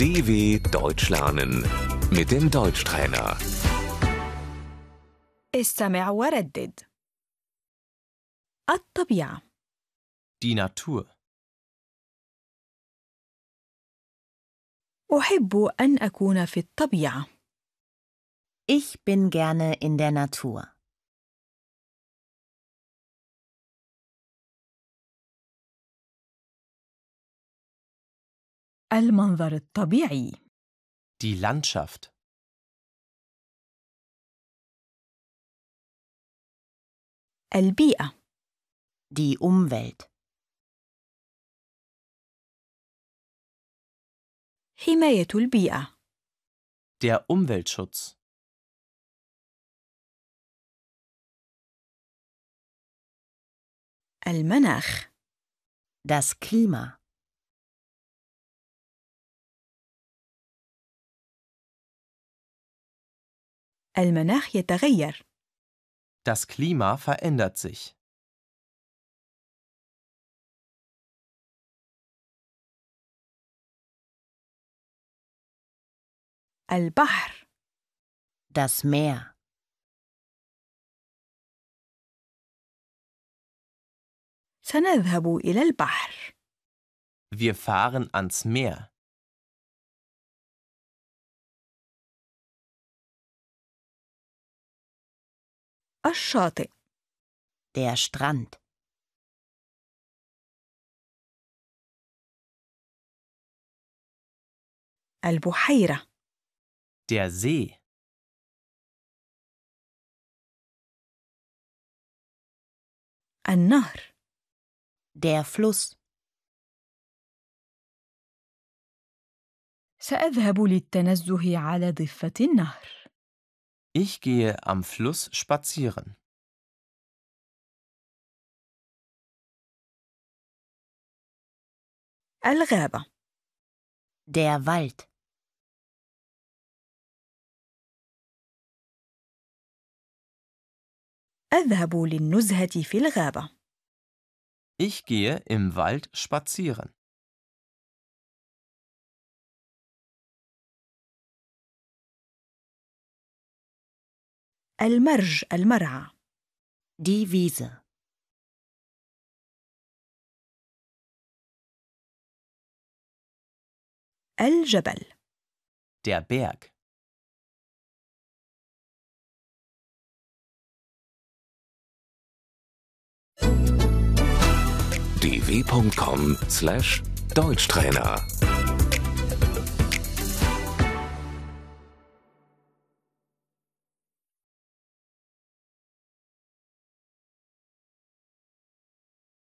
DW Deutsch lernen mit dem Deutschtrainer. استمع وردد الطبيعة Die Natur. أحب أن أكون في الطبيعة Ich bin gerne in der Natur. المنظر الطبيعي Die Landschaft. البيئة Die Umwelt. حماية البيئة Der Umweltschutz. المناخ Das Klima. المناخ يتغير Das Klima verändert sich. البحر Das Meer. سنذهب إلى البحر Wir fahren ans Meer. الشاطئ Der Strand. البحيرة Der See. النهر Der Fluss. سأذهب للتنزه على ضفة النهر Ich gehe am Fluss spazieren. الغابة Der Wald. أذهب للنزهة في الغابة Ich gehe im Wald spazieren. المرج المرعى Die Wiese. الجبل Der Berg. dw.com/deutschtrainer